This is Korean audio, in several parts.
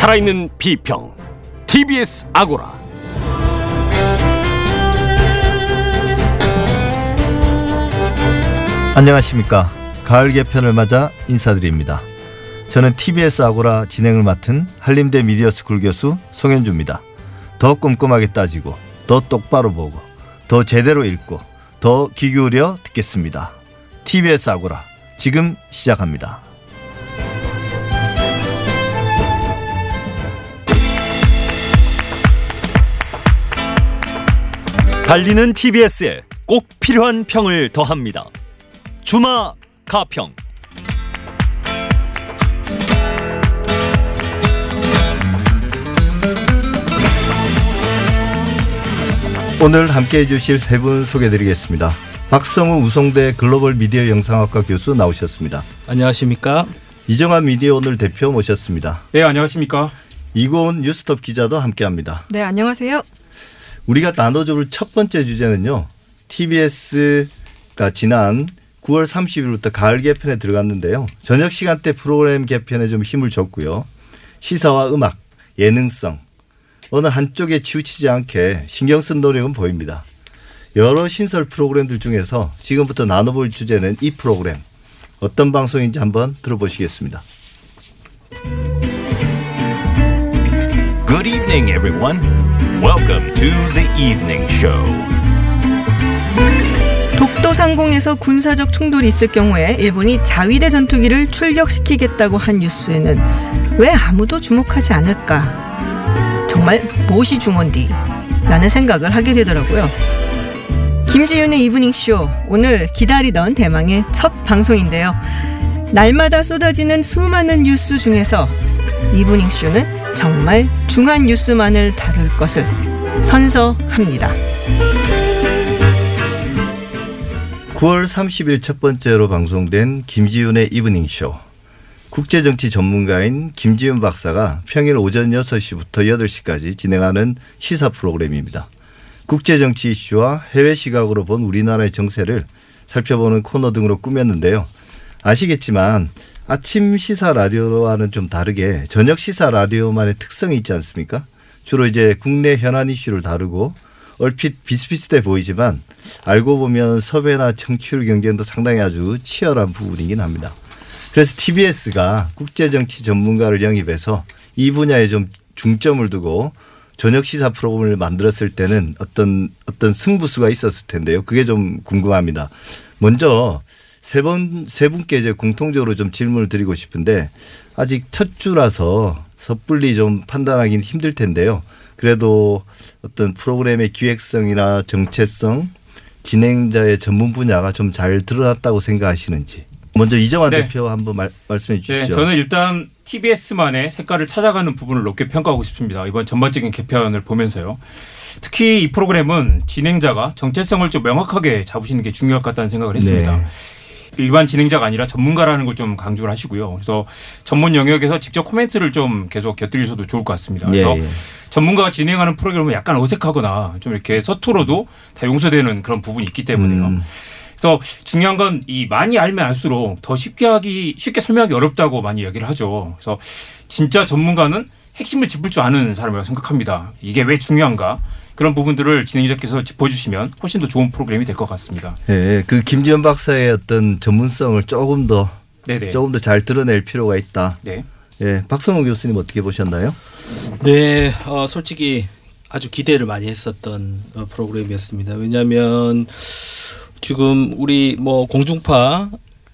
살아있는 비평 TBS 아고라 안녕하십니까. 가을 개편을 맞아 인사드립니다. 저는 TBS 아고라 진행을 맡은 한림대 미디어스쿨 교수 송현주입니다. 더 꼼꼼하게 따지고 더 똑바로 보고 더 제대로 읽고 더 귀 기울여 듣겠습니다. TBS 아고라 지금 시작합니다. 달리는 TBS에 꼭 필요한 평을 더합니다. 주마 가평. 오늘 함께해 주실 세 분 소개드리겠습니다. 박성우 우송대 글로벌 미디어 영상학과 교수 나오셨습니다. 안녕하십니까? 이정환 미디어 오늘 대표 모셨습니다. 네, 안녕하십니까. 이고은 뉴스톱 기자도 함께합니다. 네, 안녕하세요. 우리가 나눠줄 첫 번째 주제는요. TBS가 지난 9월 30일부터 가을 개편에 들어갔는데요. 저녁 시간대 프로그램 개편에 좀 힘을 줬고요. 시사와 음악, 예능성 어느 한쪽에 치우치지 않게 신경 쓴 노력은 보입니다. 여러 신설 프로그램들 중에서 지금부터 나눠볼 주제는 이 프로그램 어떤 방송인지 한번 들어보시겠습니다. Good evening, everyone. Welcome to the evening show. 독도 상공에서 군사적 충돌이 있을 경우에 일본이 자위대 전투기를 출격시키겠다고 한 뉴스에는 왜 아무도 주목하지 않을까? 정말 무엇이 중헌디? 라는 생각을 하게 되더라고요. 김지윤의 이브닝쇼 오늘 기다리던 대망의 첫 방송인데요. 날마다 쏟아지는 수많은 뉴스 중에서 이브닝쇼는 정말 중한 뉴스만을 다룰 것을 선서합니다. 9월 30일 첫 번째로 방송된 김지윤의 이브닝 쇼. 국제정치 전문가인 김지윤 박사가 평일 오전 6시부터 8시까지 진행하는 시사 프로그램입니다. 국제정치 이슈와 해외 시각으로 본 우리나라의 정세를 살펴보는 코너 등으로 꾸몄는데요. 아시겠지만 아침 시사 라디오와는 좀 다르게 저녁 시사 라디오만의 특성이 있지 않습니까? 주로 이제 국내 현안 이슈를 다루고 얼핏 비슷비슷해 보이지만 알고 보면 섭외나 청취율 경쟁도 상당히 아주 치열한 부분이긴 합니다. 그래서 TBS가 국제 정치 전문가를 영입해서 이 분야에 좀 중점을 두고 저녁 시사 프로그램을 만들었을 때는 어떤 어떤 승부수가 있었을 텐데요. 그게 좀 궁금합니다. 먼저 세 번 세 분께 이제 공통적으로 좀 질문을 드리고 싶은데 아직 첫 주라서 섣불리 좀 판단하기는 힘들 텐데요. 그래도 어떤 프로그램의 기획성이나 정체성, 진행자의 전문 분야가 좀 잘 드러났다고 생각하시는지. 먼저 이정환 네. 대표 한번 말, 말씀해 주시죠. 네, 저는 일단 TBS만의 색깔을 찾아가는 부분을 높게 평가하고 싶습니다. 이번 전반적인 개편을 보면서요. 특히 이 프로그램은 진행자가 정체성을 좀 명확하게 잡으시는 게 중요할 것 같다는 생각을 했습니다. 네. 일반 진행자가 아니라 전문가라는 걸 좀 강조를 하시고요. 그래서 전문 영역에서 직접 코멘트를 좀 계속 곁들이셔도 좋을 것 같습니다. 그래서 예, 예. 전문가가 진행하는 프로그램은 약간 어색하거나 좀 이렇게 서투러도 다 용서되는 그런 부분이 있기 때문에요. 음. 그래서 중요한 건 이 많이 알면 알수록 더 쉽게 하기 쉽게 설명하기 어렵다고 많이 얘기를 하죠. 그래서 진짜 전문가는 핵심을 짚을 줄 아는 사람이라고 생각합니다. 이게 왜 중요한가? 그런 부분들을 진행자께서 짚어주시면 훨씬 더 좋은 프로그램이 될 것 같습니다. 예, 그 김지현 박사의 어떤 전문성을 조금 더 네네. 조금 더 잘 드러낼 필요가 있다. 네. 예, 박성호 교수님 어떻게 보셨나요? 네, 어, 솔직히 아주 기대를 많이 했었던 어, 프로그램이었습니다. 왜냐하면 지금 우리 뭐 공중파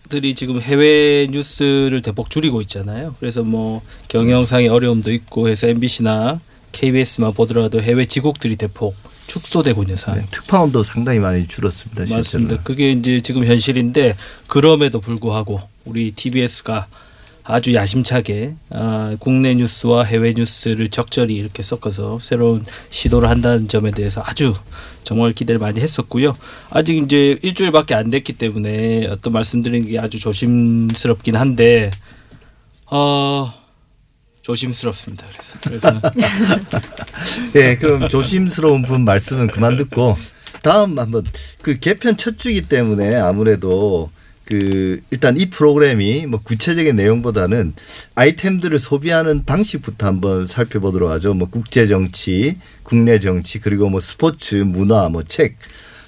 들이 지금 해외 뉴스를 대폭 줄이고 있잖아요. 그래서 뭐 경영상의 어려움도 있고 해서 MBC나 KBS만 보더라도 해외 지국들이 대폭 축소되고 있는 상황. 네, 특파원도 상당히 많이 줄었습니다. 실제로. 맞습니다. 그게 이제 지금 현실인데 그럼에도 불구하고 우리 TBS가 아주 야심차게 아, 국내 뉴스와 해외 뉴스를 적절히 이렇게 섞어서 새로운 시도를 한다는 점에 대해서 아주 정말 기대를 많이 했었고요. 아직 이제 일주일밖에 안 됐기 때문에 어떤 말씀드리는 게 아주 조심스럽긴 한데 어 조심스럽습니다. 그래서 예, 그럼 조심스러운 분 말씀은 그만 듣고 다음 한번 그 개편 첫 주기 때문에 아무래도 그 일단 이 프로그램이 뭐 구체적인 내용보다는 아이템들을 소비하는 방식부터 한번 살펴보도록 하죠. 뭐 국제 정치, 국내 정치 그리고 뭐 스포츠, 문화, 뭐 책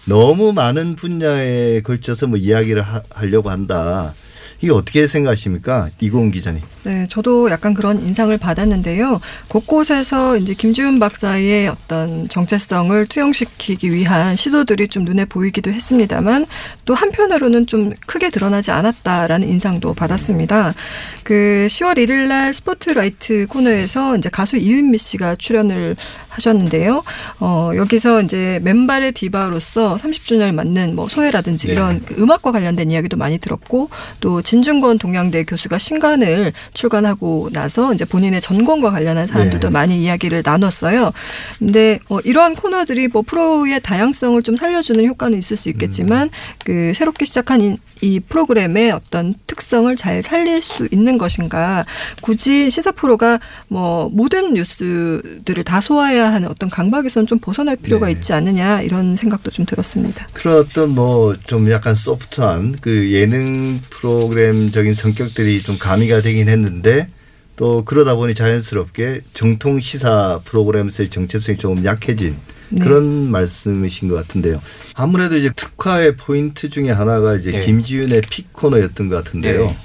너무 많은 분야에 걸쳐서 뭐 이야기를 하, 하려고 한다. 이게 어떻게 생각하십니까? 이공 기자님. 네, 저도 약간 그런 인상을 받았는데요. 곳곳에서 이제 김지훈 박사의 어떤 정체성을 투영시키기 위한 시도들이 좀 눈에 보이기도 했습니다만 또 한편으로는 좀 크게 드러나지 않았다라는 인상도 받았습니다. 그 10월 1일 날 스포트라이트 코너에서 이제 가수 이은미 씨가 출연을 하셨는데요. 어, 여기서 이제 맨발의 디바로서 30주년을 맞는 뭐 소회라든지 네. 이런 그 음악과 관련된 이야기도 많이 들었고 또 진중권 동양대 교수가 신간을 출간하고 나서 이제 본인의 전공과 관련한 사람들도 네. 많이 이야기를 나눴어요. 근데 어, 이러한 코너들이 뭐 프로의 다양성을 좀 살려주는 효과는 있을 수 있겠지만 그 새롭게 시작한 이, 이 프로그램의 어떤 특성을 잘 살릴 수 있는 것인가 굳이 시사 프로가 뭐 모든 뉴스들을 다 소화해야 하는 어떤 강박에서는 좀 벗어날 필요가 네. 있지 않느냐 이런 생각도 좀 들었습니다. 그런 어떤 뭐 좀 약간 소프트한 그 예능 프로그램적인 성격들이 좀 가미가 되긴 했는데 또 그러다 보니 자연스럽게 정통 시사 프로그램에서의 정체성이 조금 약해진 네. 그런 말씀이신 것 같은데요. 아무래도 이제 특화의 포인트 중에 하나가 이제 네. 김지윤의 픽 코너였던 것 같은데요. 네.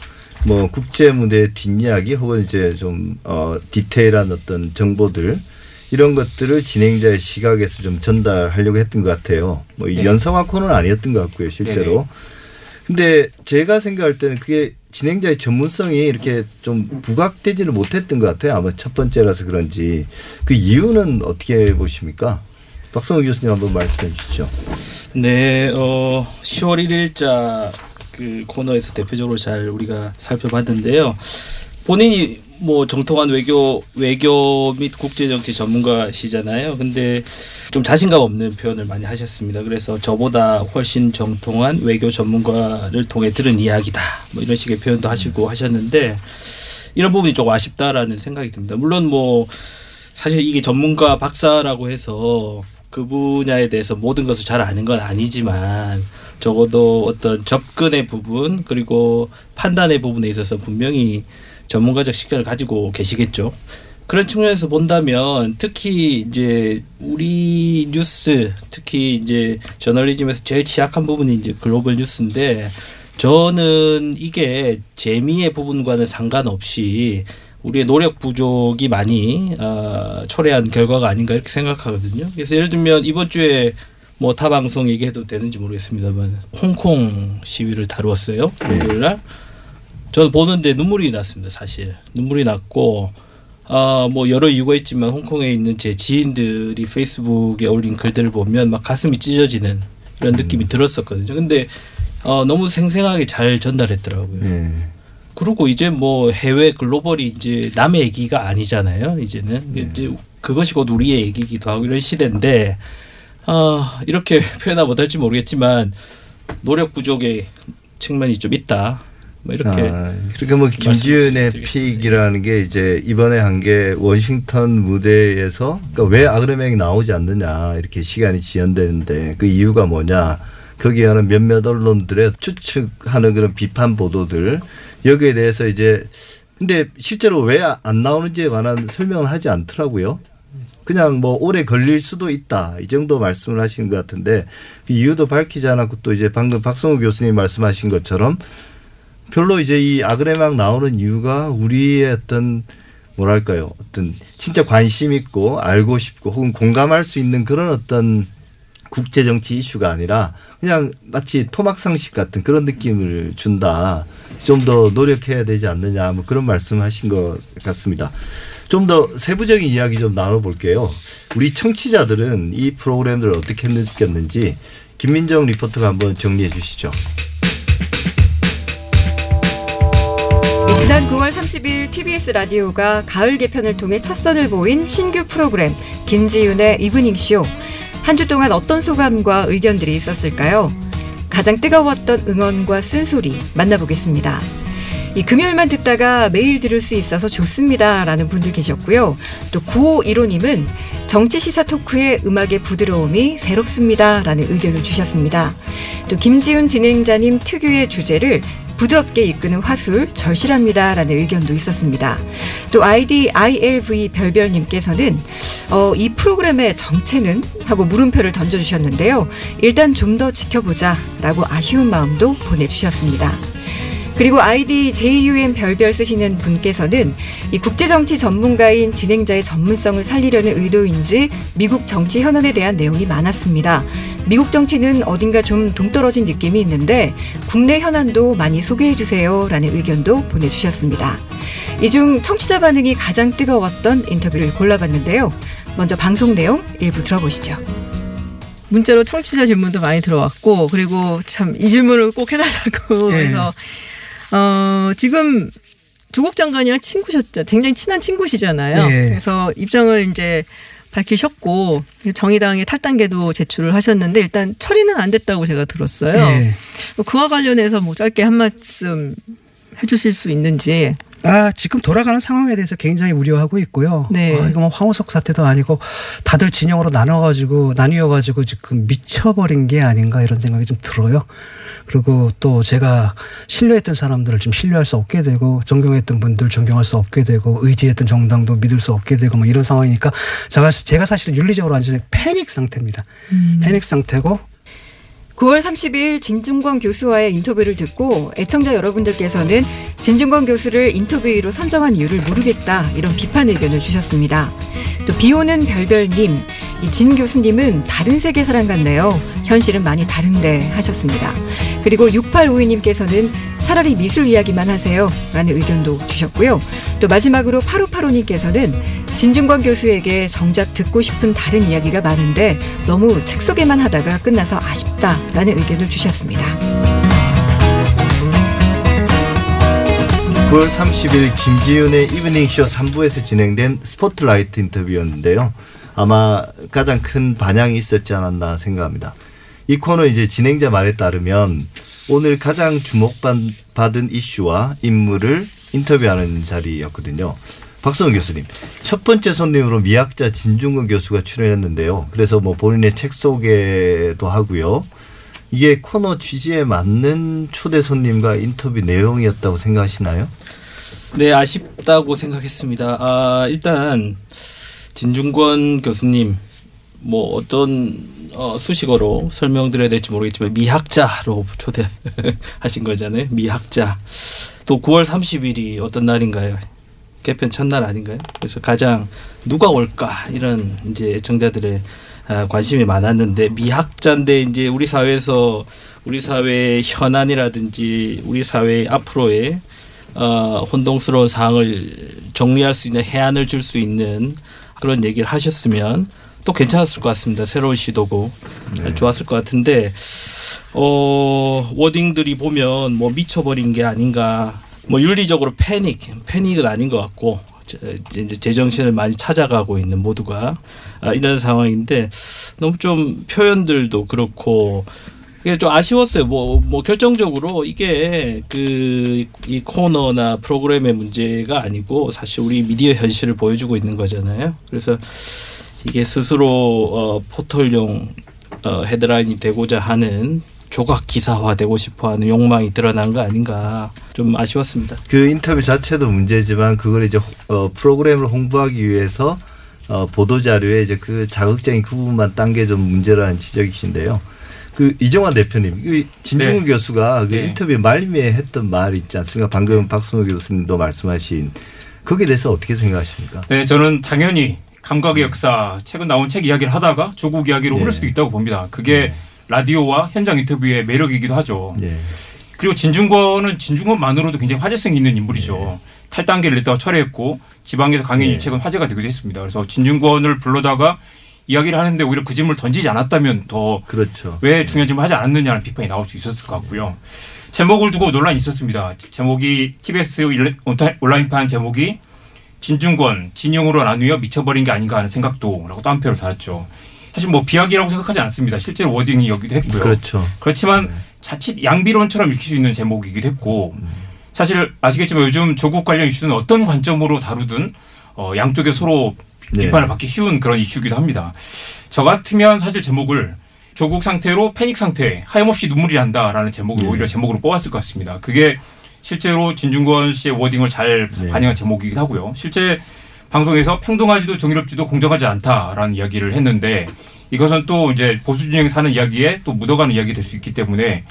뭐 국제 무대 뒷이야기 혹은 이제 좀 어, 디테일한 어떤 정보들 이런 것들을 진행자의 시각에서 좀 전달하려고 했던 것 같아요. 뭐이 네. 연성화 코너는 아니었던 것 같고요, 실제로. 네네. 근데 제가 생각할 때는 그게 진행자의 전문성이 이렇게 좀 부각되지를 못했던 것 같아요. 아마 첫 번째라서 그런지 그 이유는 어떻게 보십니까? 박성우 교수님 한번 말씀해 주시죠. 네, 어, 10월 1일자 그 코너에서 대표적으로 잘 우리가 살펴봤는데요. 본인이 뭐 정통한 외교 외교 및 국제 정치 전문가시잖아요. 근데 좀 자신감 없는 표현을 많이 하셨습니다. 그래서 저보다 훨씬 정통한 외교 전문가를 통해 들은 이야기다. 뭐 이런 식의 표현도 하시고 하셨는데 이런 부분이 조금 아쉽다라는 생각이 듭니다. 물론 뭐 사실 이게 전문가 박사라고 해서 그 분야에 대해서 모든 것을 잘 아는 건 아니지만 적어도 어떤 접근의 부분 그리고 판단의 부분에 있어서 분명히 전문가적 시각을 가지고 계시겠죠. 그런 측면에서 본다면 특히 이제 우리 뉴스 특히 이제 저널리즘에서 제일 취약한 부분이 이제 글로벌 뉴스인데 저는 이게 재미의 부분과는 상관없이 우리의 노력 부족이 많이 어, 초래한 결과가 아닌가 이렇게 생각하거든요. 그래서 예를 들면 이번 주에 뭐 타 방송 얘기해도 되는지 모르겠습니다만 홍콩 시위를 다루었어요. 금요일 날. 저는 보는데 눈물이 났습니다. 사실 눈물이 났고 아뭐 여러 이유가 있지만 홍콩에 있는 제 지인들이 페이스북에 올린 글들을 보면 막 가슴이 찢어지는 이런 느낌이 들었었거든요. 근데 어, 너무 생생하게 잘 전달했더라고요. 예. 그리고 이제 뭐 해외 글로벌이 이제 남의 얘기가 아니잖아요. 이제는 이제 그것이 곧 우리의 얘기기도 하고 이런 시대인데 아 이렇게 표현하 못할지 모르겠지만 노력 부족의 측면이 좀 있다. 뭐 이렇게 아, 그러니까 뭐 말씀드리겠습니다. 픽이라는 게 이제 이번에 한 게 워싱턴 무대에서 그러니까 왜 아그레명이 나오지 않느냐 이렇게 시간이 지연되는데 그 이유가 뭐냐 거기에 하는 몇몇 언론들의 추측하는 그런 비판 보도들 여기에 대해서 이제 근데 실제로 왜 안 나오는지에 관한 설명을 하지 않더라고요. 그냥 뭐 오래 걸릴 수도 있다 이 정도 말씀을 하시는 것 같은데 그 이유도 밝히지 않았고 또 이제 방금 박성우 교수님 말씀하신 것처럼 별로 이제 이 아그레막 나오는 이유가 우리의 어떤 뭐랄까요 어떤 진짜 관심 있고 알고 싶고 혹은 공감할 수 있는 그런 어떤 국제 정치 이슈가 아니라 그냥 마치 토막 상식 같은 그런 느낌을 준다. 좀 더 노력해야 되지 않느냐 뭐 그런 말씀하신 것 같습니다. 좀 더 세부적인 이야기 좀 나눠볼게요. 우리 청취자들은 이 프로그램들을 어떻게 느꼈는지 김민정 리포터가 한번 정리해 주시죠. 네, 지난 9월 30일 TBS 라디오가 가을 개편을 통해 첫 선을 보인 신규 프로그램 김지윤의 이브닝 쇼. 한 주 동안 어떤 소감과 의견들이 있었을까요? 가장 뜨거웠던 응원과 쓴소리 만나보겠습니다. 이 금요일만 듣다가 매일 들을 수 있어서 좋습니다라는 분들 계셨고요. 또 9515님은 정치 시사 토크에 음악의 부드러움이 새롭습니다라는 의견을 주셨습니다. 또 김지윤 진행자님 특유의 주제를 부드럽게 이끄는 화술 절실합니다라는 의견도 있었습니다. 또 아이디 ILV 별별님께서는 어, 이 프로그램의 정체는 하고 물음표를 던져주셨는데요. 일단 좀 더 지켜보자라고 아쉬운 마음도 보내주셨습니다. 그리고 아이디 JUM 별별 쓰시는 분께서는 이 국제정치 전문가인 진행자의 전문성을 살리려는 의도인지 미국 정치 현안에 대한 내용이 많았습니다. 미국 정치는 어딘가 좀 동떨어진 느낌이 있는데 국내 현안도 많이 소개해 주세요라는 의견도 보내주셨습니다. 이 중 청취자 반응이 가장 뜨거웠던 인터뷰를 골라봤는데요. 먼저 방송 내용 일부 들어보시죠. 문자로 청취자 질문도 많이 들어왔고 그리고 참 이 질문을 꼭 해달라고 예. 그래서 어 지금 조국 장관이랑 친구셨죠. 굉장히 친한 친구시잖아요. 예. 그래서 입장을 이제 밝히셨고 정의당의 탈당계도 제출을 하셨는데 일단 처리는 안 됐다고 제가 들었어요. 예. 뭐 그와 관련해서 뭐 짧게 한 말씀 해주실 수 있는지. 아, 지금 돌아가는 상황에 대해서 굉장히 우려하고 있고요. 네. 아, 이거 뭐 황우석 사태도 아니고 다들 진영으로 나눠가지고, 나뉘어가지고 지금 미쳐버린 게 아닌가 이런 생각이 좀 들어요. 그리고 또 제가 신뢰했던 사람들을 좀 신뢰할 수 없게 되고, 존경했던 분들 존경할 수 없게 되고, 의지했던 정당도 믿을 수 없게 되고, 뭐 이런 상황이니까 제가, 제가 사실 윤리적으로 완전히 패닉 상태입니다. 패닉 상태고, 9월 30일 진중권 교수와의 인터뷰를 듣고 애청자 여러분들께서는 진중권 교수를 인터뷰로 선정한 이유를 모르겠다 이런 비판 의견을 주셨습니다. 또 비오는 별별님, 이진 교수님은 다른 세계 사람 같네요. 현실은 많이 다른데 하셨습니다. 그리고 6852님께서는 차라리 미술 이야기만 하세요. 라는 의견도 주셨고요. 또 마지막으로 8585님께서는 진중권 교수에게 정작 듣고 싶은 다른 이야기가 많은데 너무 책 소개만 하다가 끝나서 아쉽다라는 의견을 주셨습니다. 9월 30일 김지윤의 이브닝쇼 3부에서 진행된 스포트라이트 인터뷰였는데요. 아마 가장 큰 반향이 있었지 않았나 생각합니다. 이 코너 이제 진행자 말에 따르면 오늘 가장 주목받은 이슈와 인물을 인터뷰하는 자리였거든요. 박성훈 교수님, 첫 번째 손님으로 미학자 진중근 교수가 출연했는데요. 그래서 뭐 본인의 책 소개도 하고요. 이게 코너 취지에 맞는 초대 손님과 인터뷰 내용이었다고 생각하시나요? 네, 아쉽다고 생각했습니다. 아, 일단 진중권 교수님 뭐 어떤 어, 수식어로 설명드려야 될지 모르겠지만 미학자로 초대하신 거잖아요. 미학자. 또 9월 30일이 어떤 날인가요? 개편 첫날 아닌가요? 그래서 가장 누가 올까 이런 이제 애청자들의 아, 관심이 많았는데 미학자인데 이제 우리 사회에서 우리 사회의 현안이라든지 우리 사회 앞으로의 어, 혼동스러운 사항을 정리할 수 있는 해안을 줄 수 있는 그런 얘기를 하셨으면 또 괜찮았을 것 같습니다. 새로운 시도고 좋았을 것 같은데 어, 워딩들이 보면 뭐 미쳐버린 게 아닌가 뭐 윤리적으로 패닉 패닉은 아닌 것 같고 제- 이제 제정신을 많이 찾아가고 있는 모두가 아, 이런 상황인데 너무 좀 표현들도 그렇고 이게 좀 아쉬웠어요. 뭐, 뭐 결정적으로 이게 그 이 코너나 프로그램의 문제가 아니고 사실 우리 미디어 현실을 보여주고 있는 거잖아요. 그래서 이게 스스로 어, 포털용 어, 헤드라인이 되고자 하는 조각 기사화되고 싶어하는 욕망이 드러난 거 아닌가 좀 아쉬웠습니다. 그 인터뷰 자체도 문제지만 그걸 이제 호- 어, 프로그램을 홍보하기 위해서 어, 보도 자료에 이제 그 자극적인 그 부분만 딴 게 좀 문제라는 지적이신데요. 그 이정환 대표님, 이 진중훈 네. 교수가 그 네. 인터뷰 말미에 했던 말 있지 않습니까? 방금 박승호 교수님도 말씀하신 거기에 대해서 어떻게 생각하십니까? 네, 저는 당연히 감각의 역사 최근 나온 책 이야기를 하다가 조국 이야기로 흐를 네. 수도 있다고 봅니다. 그게 라디오와 현장 인터뷰의 매력이기도 하죠. 예. 그리고 진중권은 진중권만으로도 굉장히 화제성이 있는 인물이죠. 탈당계를 냈다가 철회했고 지방에서 강행 네. 유책은 화제가 되기도 했습니다. 그래서 진중권을 불러다가 이야기를 하는데 오히려 그 질문을 던지지 않았다면 더 그렇죠. 왜 중요한 질문을 하지 않았느냐는 비판이 나올 수 있었을 것 같고요. 제목을 두고 논란이 있었습니다. 제목이 TBS 온라인판 제목이 진중권 진영으로 나누어 미쳐버린 게 아닌가 하는 생각도 라고 또 한 표를 달았죠. 사실 뭐 비약이라고 생각하지 않습니다. 실제로 워딩이 여기도 했고요. 그렇죠. 그렇지만 자칫 양비론처럼 읽힐 수 있는 제목이기도 했고 사실 아시겠지만 요즘 조국 관련 이슈는 어떤 관점으로 다루든 어, 양쪽에 서로 네. 비판을 받기 쉬운 그런 이슈이기도 합니다. 저 같으면 사실 제목을 조국 상태로 패닉 상태, 하염없이 눈물이 난다라는 제목을 네. 오히려 제목으로 뽑았을 것 같습니다. 그게 실제로 진중권 씨의 워딩을 잘 네. 반영한 제목이기도 하고요. 실제 방송에서 평등하지도 정의롭지도 공정하지 않다라는 이야기를 했는데 이것은 또 이제 보수 진영이 사는 이야기에 또 묻어가는 이야기 될 수 있기 때문에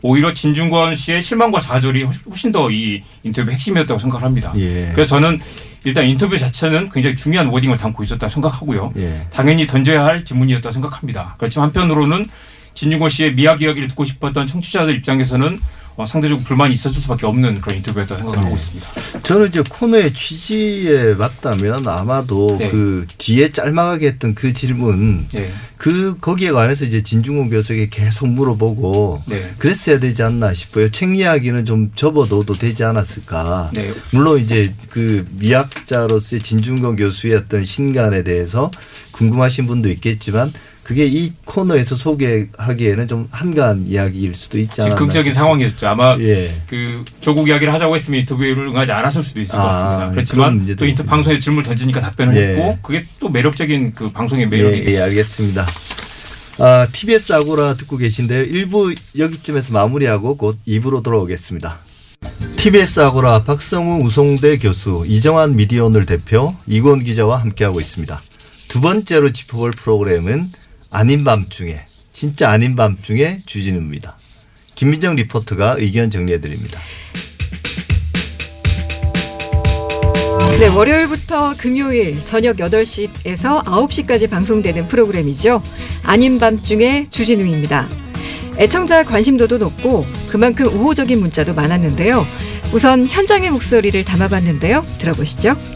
오히려 진중권 씨의 실망과 좌절이 훨씬 더 이 인터뷰 핵심이었다고 생각을 합니다. 예. 그래서 저는 일단 인터뷰 자체는 굉장히 중요한 워딩을 담고 있었다고 생각하고요. 예. 당연히 던져야 할 질문이었다고 생각합니다. 그렇지만 한편으로는 진중권 씨의 미학 이야기를 듣고 싶었던 청취자들 입장에서는 어, 상대적으로 불만이 있었을 수밖에 없는 그런 인터뷰였다고 생각을 네. 하고 있습니다. 저는 이제 코너의 취지에 맞다면 아마도 네. 그 뒤에 짤막하게 했던 그 질문 네. 그 거기에 관해서 이제 진중권 교수에게 계속 물어보고 네. 그랬어야 되지 않나 싶어요. 책 이야기는 좀 접어둬도 되지 않았을까. 네. 물론 이제 그 미학자로서의 진중권 교수의 어떤 신간에 대해서 궁금하신 분도 있겠지만 그게 이 코너에서 소개하기에는 좀 한가한 이야기일 수도 있지 않나. 즉흥적인 상황이었죠. 아마 예. 그 조국 이야기를 하자고 했으면 인터뷰를 응하지 않았을 수도 있을 것 아, 같습니다. 그런 그렇지만 또 인터. 방송에 질문을 던지니까 답변을 예. 했고 그게 또 매력적인 그 방송의 예, 매력이 예, 알겠습니다. 아, TBS 아고라 듣고 계신데요. 1부 여기쯤에서 마무리하고 곧 2부로 돌아오겠습니다. TBS 아고라 박성우 우송대 교수, 이정환 미디어오늘 대표, 이건 기자와 함께하고 있습니다. 두 번째로 짚어볼 프로그램은 아닌 밤중에, 진짜 아닌 밤중에 주진우입니다. 김민정 리포터가 의견 정리해 드립니다. 네, 월요일부터 금요일 저녁 8시에서 9시까지 방송되는 프로그램이죠. 아닌 밤중에 주진우입니다. 애청자 관심도도 높고 그만큼 우호적인 문자도 많았는데요. 우선 현장의 목소리를 담아봤는데요. 들어보시죠.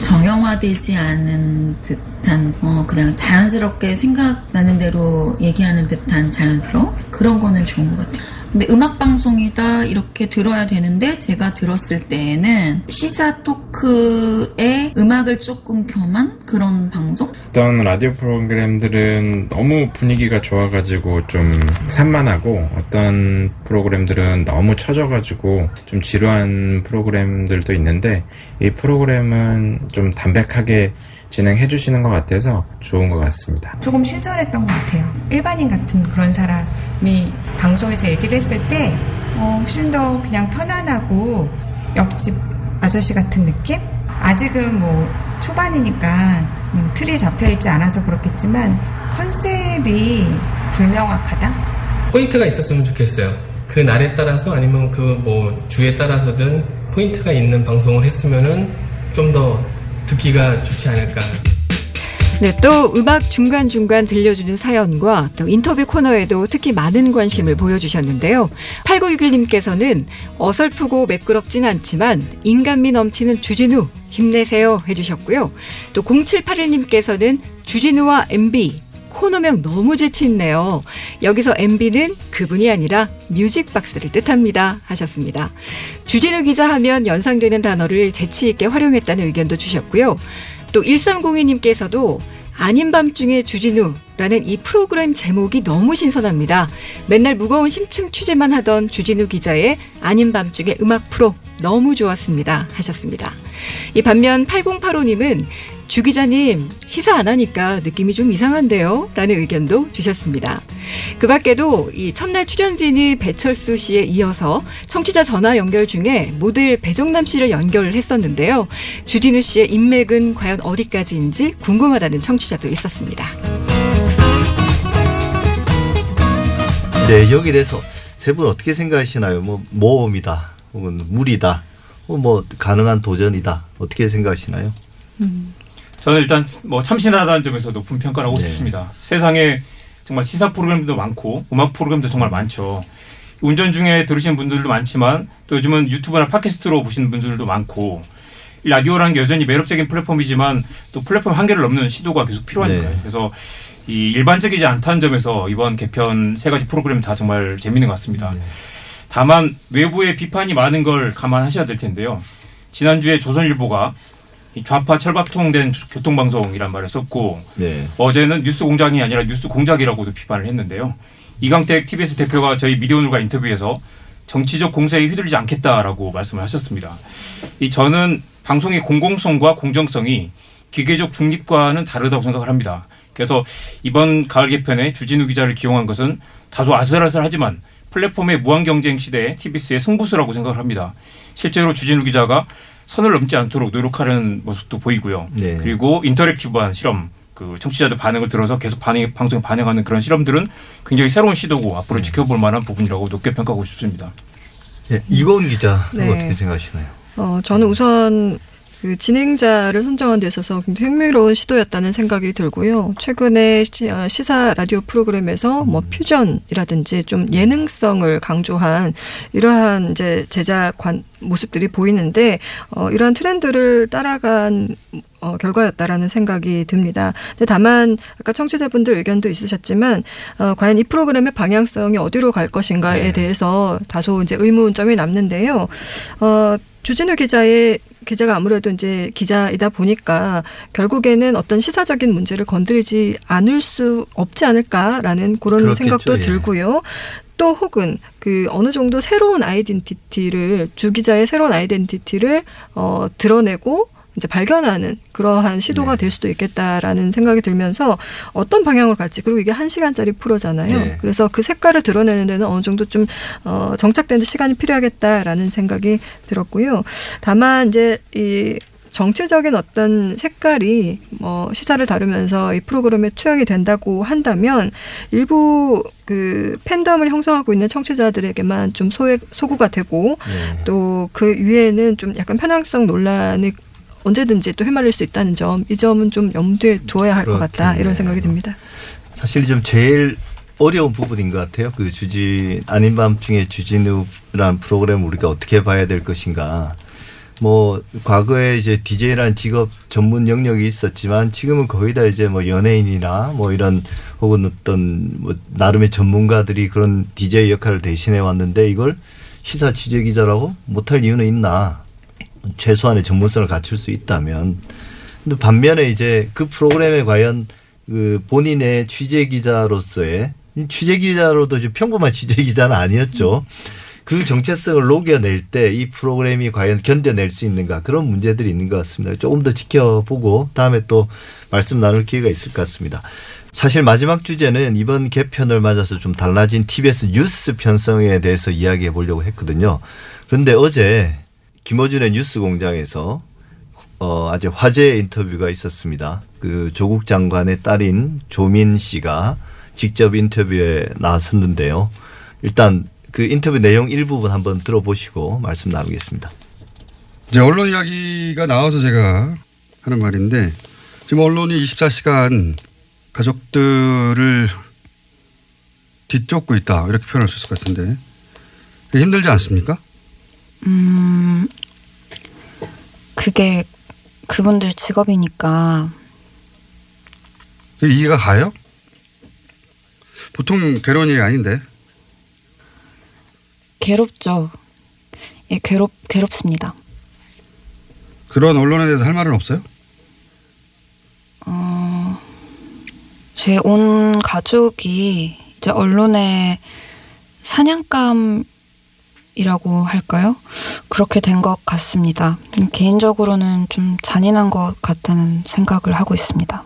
정형화되지 않은 듯한 어, 그냥 자연스럽게 생각나는 대로 얘기하는 듯한 자연스러움 그런 거는 좋은 것 같아요. 근데 음악 방송이다 이렇게 들어야 되는데 제가 들었을 때에는 시사 토크에 음악을 조금 겸한 그런 방송? 어떤 라디오 프로그램들은 너무 분위기가 좋아가지고 좀 산만하고 어떤 프로그램들은 너무 처져가지고 좀 지루한 프로그램들도 있는데 이 프로그램은 좀 담백하게 진행해 주시는 것 같아서 좋은 것 같습니다. 조금 신선했던 것 같아요. 일반인 같은 그런 사람이 방송에서 얘기를 했을 때 어, 훨씬 더 그냥 편안하고 옆집 아저씨 같은 느낌? 아직은 뭐 초반이니까 음, 틀이 잡혀 있지 않아서 그렇겠지만 컨셉이 불명확하다. 포인트가 있었으면 좋겠어요. 그 날에 따라서 아니면 그 뭐 주에 따라서든 포인트가 있는 방송을 했으면은 좀더 듣기가 좋지 않을까. 네, 또 음악 중간중간 들려주는 사연과 또 인터뷰 코너에도 특히 많은 관심을 보여주셨는데요. 8961님께서는 어설프고 매끄럽진 않지만 인간미 넘치는 주진우 힘내세요 해주셨고요. 또 0781님께서는 주진우와 MB 코너명 너무 재치있네요. 여기서 MB는 그분이 아니라 뮤직박스를 뜻합니다. 하셨습니다. 주진우 기자 하면 연상되는 단어를 재치있게 활용했다는 의견도 주셨고요. 또 1302님께서도 아닌 밤중에 주진우라는 이 프로그램 제목이 너무 신선합니다. 맨날 무거운 심층 취재만 하던 주진우 기자의 아닌 밤중에 음악 프로 너무 좋았습니다. 하셨습니다. 이 반면 8085님은 주 기자님 시사 안 하니까 느낌이 좀 이상한데요? 라는 의견도 주셨습니다. 그 밖에도 이 첫날 출연진이 배철수 씨에 이어서 청취자 전화 연결 중에 모델 배정남 씨를 연결을 했었는데요. 주진우 씨의 인맥은 과연 어디까지인지 궁금하다는 청취자도 있었습니다. 네, 여기 대해서 세 분 어떻게 생각하시나요? 뭐 모험이다, 혹은 무리다, 혹은 뭐 가능한 도전이다. 어떻게 생각하시나요? 저는 일단 뭐 참신하다는 점에서 높은 평가를 하고 네. 싶습니다. 세상에 정말 시사 프로그램도 많고 음악 프로그램도 정말 많죠. 운전 중에 들으시는 분들도 많지만 또 요즘은 유튜브나 팟캐스트로 보시는 분들도 많고 이 라디오라는 게 여전히 매력적인 플랫폼이지만 또 플랫폼 한계를 넘는 시도가 계속 필요하니까요. 네. 그래서 이 일반적이지 않다는 점에서 이번 개편 세 가지 프로그램 다 정말 재밌는 것 같습니다. 다만 외부의 비판이 많은 걸 감안하셔야 될 텐데요. 지난주에 조선일보가 이 좌파 철밥통된 교통방송이란 말을 썼고 네. 어제는 뉴스 공장이 아니라 뉴스 공작이라고도 비판을 했는데요. 이강택 TBS 대표가 저희 미디어오늘과 인터뷰에서 정치적 공세에 휘둘리지 않겠다라고 말씀을 하셨습니다. 이 저는 방송의 공공성과 공정성이 기계적 중립과는 다르다고 생각을 합니다. 그래서 이번 가을 개편에 주진우 기자를 기용한 것은 다소 아슬아슬하지만 플랫폼의 무한 경쟁 시대에 TBS의 승부수라고 생각을 합니다. 실제로 주진우 기자가 선을 넘지 않도록 노력하는 모습도 보이고요. 네. 그리고 인터랙티브한 실험, 그 청취자들 반응을 들어서 계속 반응, 방송에 반영하는 그런 실험들은 굉장히 새로운 시도고 네. 앞으로 지켜볼 만한 부분이라고 높게 평가하고 싶습니다. 예, 이고은 기자 네. 어떻게 생각하시나요? 어, 저는 우선 그 진행자를 선정한 데 있어서 굉장히 흥미로운 시도였다는 생각이 들고요. 최근에 시, 어, 시사 라디오 프로그램에서 뭐 퓨전이라든지 좀 예능성을 강조한 이러한 이제 제작 관 모습들이 보이는데 어, 이러한 트렌드를 따라간 어, 결과였다라는 생각이 듭니다. 근데 다만 아까 청취자분들 의견도 있으셨지만 어, 과연 이 프로그램의 방향성이 어디로 갈 것인가에 대해서 다소 이제 의문점이 남는데요. 어, 주진우 기자의 기자가 아무래도 이제 기자이다 보니까 결국에는 어떤 시사적인 문제를 건드리지 않을 수 없지 않을까라는 그런 그렇겠죠, 생각도 예. 들고요. 또 혹은 그 어느 정도 새로운 아이덴티티를 주 기자의 새로운 아이덴티티를 어 드러내고 이제 발견하는 그러한 시도가 네. 될 수도 있겠다라는 생각이 들면서 어떤 방향으로 갈지 그리고 이게 한 시간짜리 프로잖아요. 네. 그래서 그 색깔을 드러내는 데는 어느 정도 좀 어, 정착되는 시간이 필요하겠다라는 생각이 들었고요. 다만 이제 이 정치적인 어떤 색깔이 뭐 시사를 다루면서 이 프로그램에 투영이 된다고 한다면 일부 그 팬덤을 형성하고 있는 청취자들에게만 좀 소외, 소구가 되고 또그 위에는 좀 약간 편향성 논란이 언제든지 또 휘말릴 수 있다는 점, 이 점은 좀 염두에 두어야 할 것 같다 이런 생각이 듭니다. 사실 좀 제일 어려운 부분인 것 같아요. 그 주진 아닌 밤중에 주진우라는 프로그램을 우리가 어떻게 봐야 될 것인가. 뭐 과거에 이제 DJ라는 직업 전문 영역이 있었지만 지금은 거의 다 이제 뭐 연예인이나 뭐 이런 혹은 어떤 뭐 나름의 전문가들이 그런 DJ 역할을 대신해 왔는데 이걸 시사 취재 기자라고 못할 이유는 있나? 최소한의 전문성을 갖출 수 있다면 근데 반면에 이제 그 프로그램에 과연 그 본인의 취재 기자로서의 취재 기자로도 좀 평범한 취재 기자는 아니었죠. 그 정체성을 녹여낼 때 이 프로그램이 과연 견뎌낼 수 있는가 그런 문제들이 있는 것 같습니다. 조금 더 지켜보고 다음에 또 말씀 나눌 기회가 있을 것 같습니다. 사실 마지막 주제는 이번 개편을 맞아서 좀 달라진 TBS 뉴스 편성에 대해서 이야기해 보려고 했거든요. 그런데 어제 김어준의 뉴스 공장에서 어, 아주 화제의 인터뷰가 있었습니다. 그 조국 장관의 딸인 조민 씨가 직접 인터뷰에 나섰는데요. 일단 그 인터뷰 내용 일부분 한번 들어보시고 말씀 나누겠습니다. 이제 언론 이야기가 나와서 제가 하는 말인데 지금 언론이 24시간 가족들을 뒤쫓고 있다 이렇게 표현할 수 있을 것 같은데 힘들지 않습니까? 음, 그게 그분들 직업이니까 이해가 가요? 보통 괴로운 일이 아닌데 괴롭죠. 예, 괴롭 괴롭습니다. 그런 언론에 대해서 할 말은 없어요? 어, 제 온 가족이 이제 언론의 사냥감 이라고 할까요? 그렇게 된 것 같습니다. 음, 개인적으로는 좀 잔인한 것 같다는 생각을 하고 있습니다.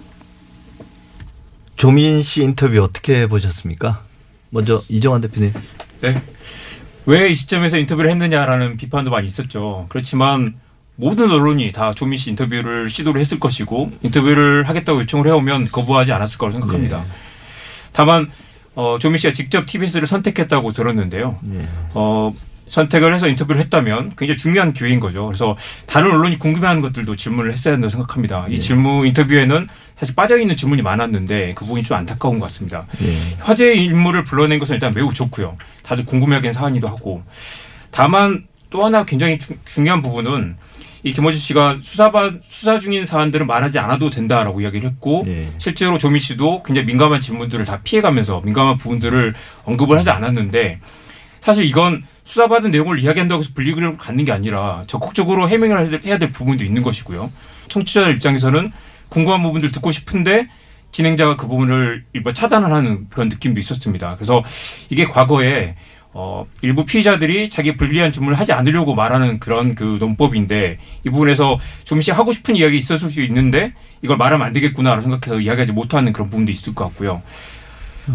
조민 씨 인터뷰 어떻게 보셨습니까? 먼저 이정환 대표님. 네. 왜 이 시점에서 인터뷰를 했느냐라는 비판도 많이 있었죠. 그렇지만 모든 언론이 다 조민 씨 인터뷰를 시도를 했을 것이고 인터뷰를 하겠다고 요청을 해오면 거부하지 않았을 거라고 생각합니다. 다만 어, 조민 씨가 직접 TBS를 선택했다고 들었는데요. 어, 선택을 해서 인터뷰를 했다면 굉장히 중요한 기회인 거죠. 그래서 다른 언론이 궁금해하는 것들도 질문을 했어야 한다고 생각합니다. 이 질문 인터뷰에는 사실 빠져있는 질문이 많았는데 그 부분이 좀 안타까운 것 같습니다. 화제의 인물을 불러낸 것은 일단 매우 좋고요. 다들 궁금해하긴 사안이기도 하고. 다만 또 하나 굉장히 주- 중요한 부분은 이 김어준 씨가 수사받 수사 중인 사안들은 말하지 않아도 된다라고 이야기를 했고 실제로 조민 씨도 굉장히 민감한 질문들을 다 피해가면서 민감한 부분들을 언급을 하지 않았는데 사실 이건 수사받은 내용을 이야기한다고 해서 불리기를 갖는 게 아니라 적극적으로 해명을 해야 될- 부분도 있는 것이고요. 청취자들 입장에서는 궁금한 부분들 듣고 싶은데 진행자가 그 부분을 일부 차단을 하는 그런 느낌도 있었습니다. 그래서 이게 과거에 어, 일부 피의자들이 자기 불리한 질문을 하지 않으려고 말하는 그런 그 논법인데 이 부분에서 조금씩 하고 싶은 이야기 있었을 수 있는데 이걸 말하면 안 되겠구나라고 생각해서 이야기하지 못하는 그런 부분도 있을 것 같고요.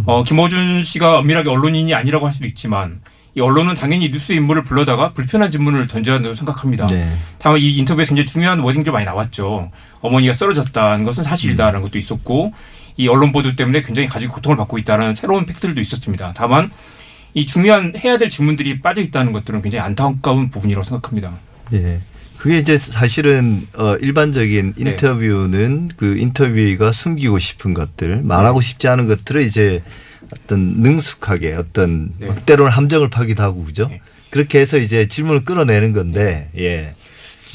어, 김어준 씨가 엄밀하게 언론인이 아니라고 할 수도 있지만 이 언론은 당연히 뉴스 인물을 불러다가 불편한 질문을 던져야 한다고 생각합니다. 네. 다만 이 인터뷰에서 굉장히 중요한 워딩들 많이 나왔죠. 어머니가 쓰러졌다는 것은 사실이다라는 것도 있었고 이 언론 보도 때문에 굉장히 가족이 고통을 받고 있다는 새로운 팩트들도 있었습니다. 다만 이 중요한 해야 될 질문들이 빠져 있다는 것들은 굉장히 안타까운 부분이라고 생각합니다. 예. 그게 이제 사실은 어 일반적인 네. 인터뷰는 그 인터뷰가 숨기고 싶은 것들, 말하고 네. 싶지 않은 것들을 이제 어떤 능숙하게 어떤 네. 막 때로는 함정을 파기도 하고 그죠? 그렇게 해서 이제 질문을 끌어내는 건데 예.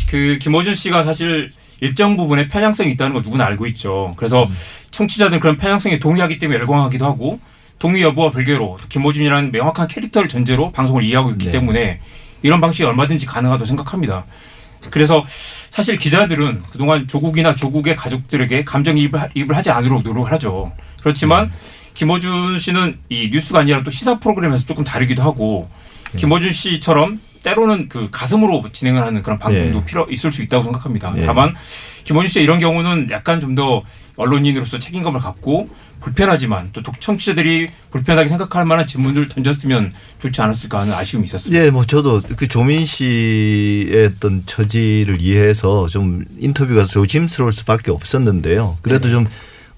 그 김어준 씨가 사실 일정 부분에 편향성이 있다는 거 누구나 알고 있죠. 그래서 음. 청취자들은 그런 편향성에 동의하기 때문에 열광하기도 하고 동의 여부와 별개로 김어준이라는 명확한 캐릭터를 전제로 방송을 이해하고 있기 네. 때문에 이런 방식이 얼마든지 가능하다고 생각합니다. 그래서 사실 기자들은 그동안 조국이나 조국의 가족들에게 감정이입을 이입을 하지 않으려고 노력을 하죠. 그렇지만 음. 김어준 씨는 이 뉴스가 아니라 또 시사 프로그램에서 조금 다르기도 하고 네. 김어준 씨처럼 때로는 그 가슴으로 진행을 하는 그런 방송도 네. 필요 있을 수 있다고 생각합니다. 네. 다만 김어준 씨의 이런 경우는 약간 좀 더 언론인으로서 책임감을 갖고 불편하지만 또 독- 청취자들이 불편하게 생각할 만한 질문을 던졌으면 좋지 않았을까 하는 아쉬움이 있었습니다. 예, 뭐 저도 그 조민 씨의 어떤 처지를 이해해서 좀 인터뷰가 조심스러울 수밖에 없었는데요. 그래도 네. 좀,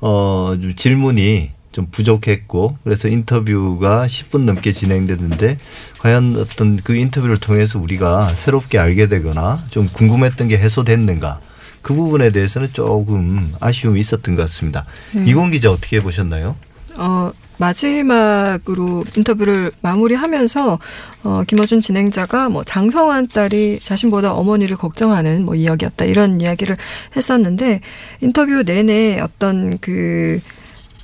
어, 좀 질문이 좀 부족했고 그래서 인터뷰가 10분 넘게 진행됐는데 과연 어떤 그 인터뷰를 통해서 우리가 새롭게 알게 되거나 좀 궁금했던 게 해소됐는가 그 부분에 대해서는 조금 아쉬움이 있었던 것 같습니다. 음. 이공 기자 어떻게 보셨나요? 어, 마지막으로 인터뷰를 마무리하면서 어, 김어준 진행자가 뭐 장성환 딸이 자신보다 어머니를 걱정하는 뭐 이야기였다 이런 이야기를 했었는데 인터뷰 내내 어떤 그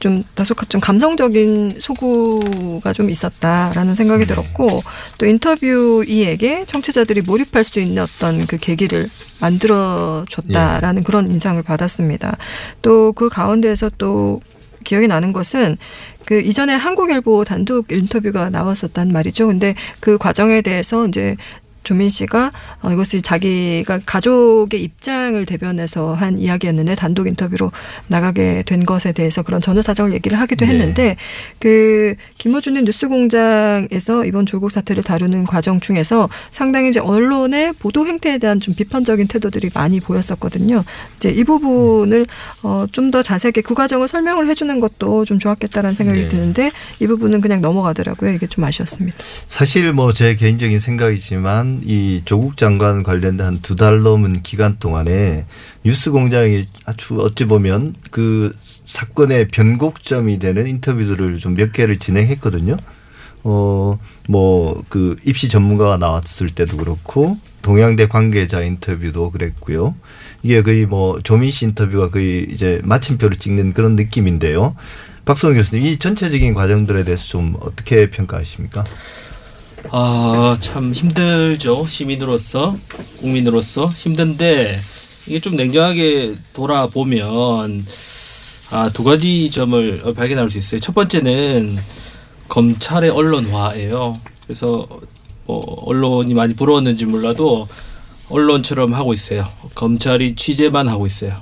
좀 다소 좀 감성적인 소구가 좀 있었다라는 생각이 들었고 또 인터뷰 이에게 청취자들이 몰입할 수 있는 어떤 그 계기를 만들어 줬다라는 그런 인상을 받았습니다. 또 그 가운데에서 또 기억이 나는 것은 그 이전에 한국일보 단독 인터뷰가 나왔었단 말이죠. 근데 그 과정에 대해서 이제 조민 씨가 어, 이것이 자기가 가족의 입장을 대변해서 한 이야기였는데 단독 인터뷰로 나가게 된 것에 대해서 그런 전후 사정을 얘기를 하기도 네. 했는데 그 김어준의 뉴스공장에서 이번 조국 사태를 다루는 과정 중에서 상당히 이제 언론의 보도 행태에 대한 좀 비판적인 태도들이 많이 보였었거든요. 이제 이 부분을 어, 좀 더 자세하게 그 과정을 설명을 해주는 것도 좀 좋았겠다라는 생각이 네. 드는데 이 부분은 그냥 넘어가더라고요. 이게 좀 아쉬웠습니다. 사실 뭐 제 개인적인 생각이지만 이 조국 장관 관련된 한 두 달 넘은 기간 동안에 뉴스 공장이 아주 어찌 보면 그 사건의 변곡점이 되는 인터뷰들을 좀 몇 개를 진행했거든요. 어, 뭐 그 입시 전문가가 나왔을 때도 그렇고 동양대 관계자 인터뷰도 그랬고요. 이게 거의 뭐 조민 씨 인터뷰가 거의 이제 마침표를 찍는 그런 느낌인데요. 박성호 교수님, 이 전체적인 과정들에 대해서 좀 어떻게 평가하십니까? 아, 참 힘들죠. 시민으로서, 국민으로서 힘든데 이게 좀 냉정하게 돌아보면 아, 두 가지 점을 발견할 수 있어요. 첫 번째는 검찰의 언론화예요. 그래서 뭐 언론이 많이 부러웠는지 몰라도 언론처럼 하고 있어요. 검찰이 취재만 하고 있어요.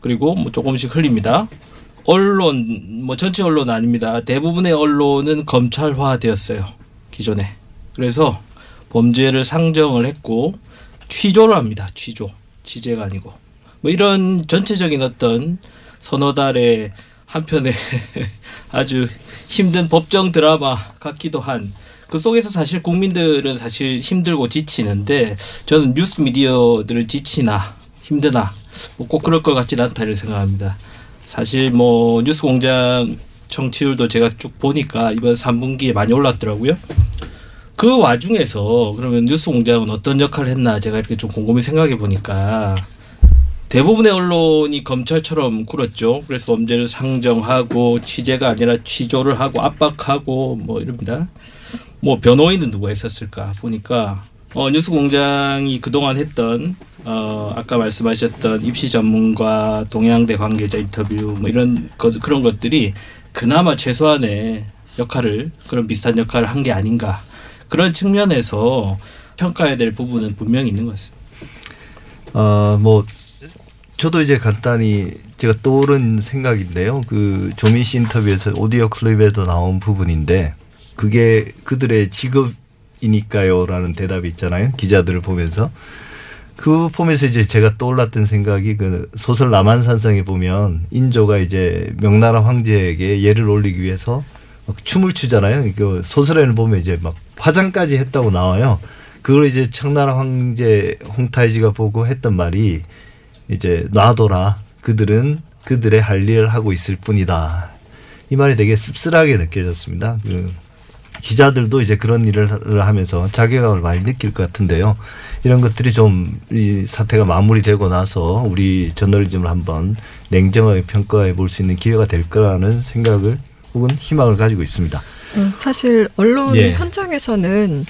그리고 뭐 조금씩 흘립니다. 언론 뭐 전체 언론 아닙니다. 대부분의 언론은 검찰화 되었어요. 기존에. 그래서 범죄를 상정을 했고 취조를 합니다. 취조. 취재가 아니고. 뭐 이런 전체적인 어떤 서너 달의 한편의 아주 힘든 법정 드라마 같기도 한 그 속에서 사실 국민들은 사실 힘들고 지치는데 저는 뉴스 미디어들을 지치나 힘드나 뭐 꼭 그럴 것 같지는 않다 이렇게 생각합니다. 사실 뭐 뉴스 공장 청취율도 제가 쭉 보니까 이번 3분기에 많이 올랐더라고요. 그 와중에서 그러면 뉴스 공장은 어떤 역할을 했나 제가 이렇게 좀 곰곰이 생각해 보니까 대부분의 언론이 검찰처럼 굴었죠. 그래서 범죄를 상정하고 취재가 아니라 취조를 하고 압박하고 뭐 이럽니다. 뭐 변호인은 누가 했었을까 보니까 어, 뉴스 공장이 그동안 했던 어, 아까 말씀하셨던 입시 전문가 동양대 관계자 인터뷰 뭐 이런 것, 그런 것들이 그나마 최소한의 역할을 그런 비슷한 역할을 한 게 아닌가 그런 측면에서 평가해야 될 부분은 분명히 있는 것 같습니다. 어, 뭐 저도 이제 간단히 제가 떠오른 생각인데요. 그 조민 씨 인터뷰에서 오디오 클립에도 나온 부분인데 그게 그들의 직업이니까요라는 대답이 있잖아요. 기자들을 보면서 그 보면서 이제 제가 떠올랐던 생각이 그 소설 남한산성에 보면 인조가 이제 명나라 황제에게 예를 올리기 위해서 막 춤을 추잖아요. 그 소설에는 보면 이제 막 화장까지 했다고 나와요. 그걸 이제 청나라 황제 홍타이지가 보고 했던 말이 이제 놔둬라. 그들은 그들의 할 일을 하고 있을 뿐이다. 이 말이 되게 씁쓸하게 느껴졌습니다. 그 기자들도 이제 그런 일을 하면서 자괴감을 많이 느낄 것 같은데요. 이런 것들이 좀 이 사태가 마무리되고 나서 우리 저널리즘을 한번 냉정하게 평가해 볼 수 있는 기회가 될 거라는 생각을 혹은 희망을 가지고 있습니다. 음, 사실 언론 예. 현장에서는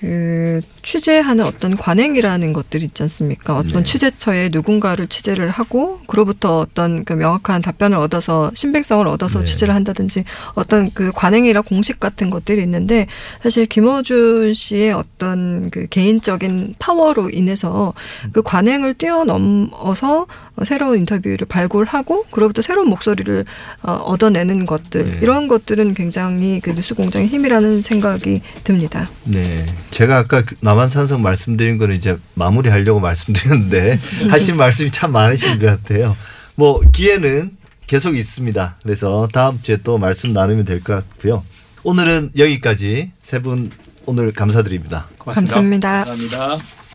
그 취재하는 어떤 관행이라는 것들이 있지 않습니까? 어떤 네. 취재처에 누군가를 취재를 하고 그로부터 어떤 그 명확한 답변을 얻어서 신빙성을 얻어서 네. 취재를 한다든지 어떤 그 관행이라 공식 같은 것들이 있는데 사실 김어준 씨의 어떤 그 개인적인 파워로 인해서 그 관행을 뛰어넘어서 새로운 인터뷰를 발굴하고 그로부터 새로운 목소리를 어, 얻어내는 것들 네. 이런 것들은 굉장히 그 뉴스 공장의 힘이라는 생각이 듭니다. 네. 제가 아까 그 남한산성 말씀드린 거는 이제 마무리하려고 말씀드렸는데 하신 말씀이 참 많으신 것 같아요. 뭐 기회는 계속 있습니다. 그래서 다음 주에 또 말씀 나누면 될 것 같고요. 오늘은 여기까지 세 분 오늘 감사드립니다. 감사합니다. 감사합니다.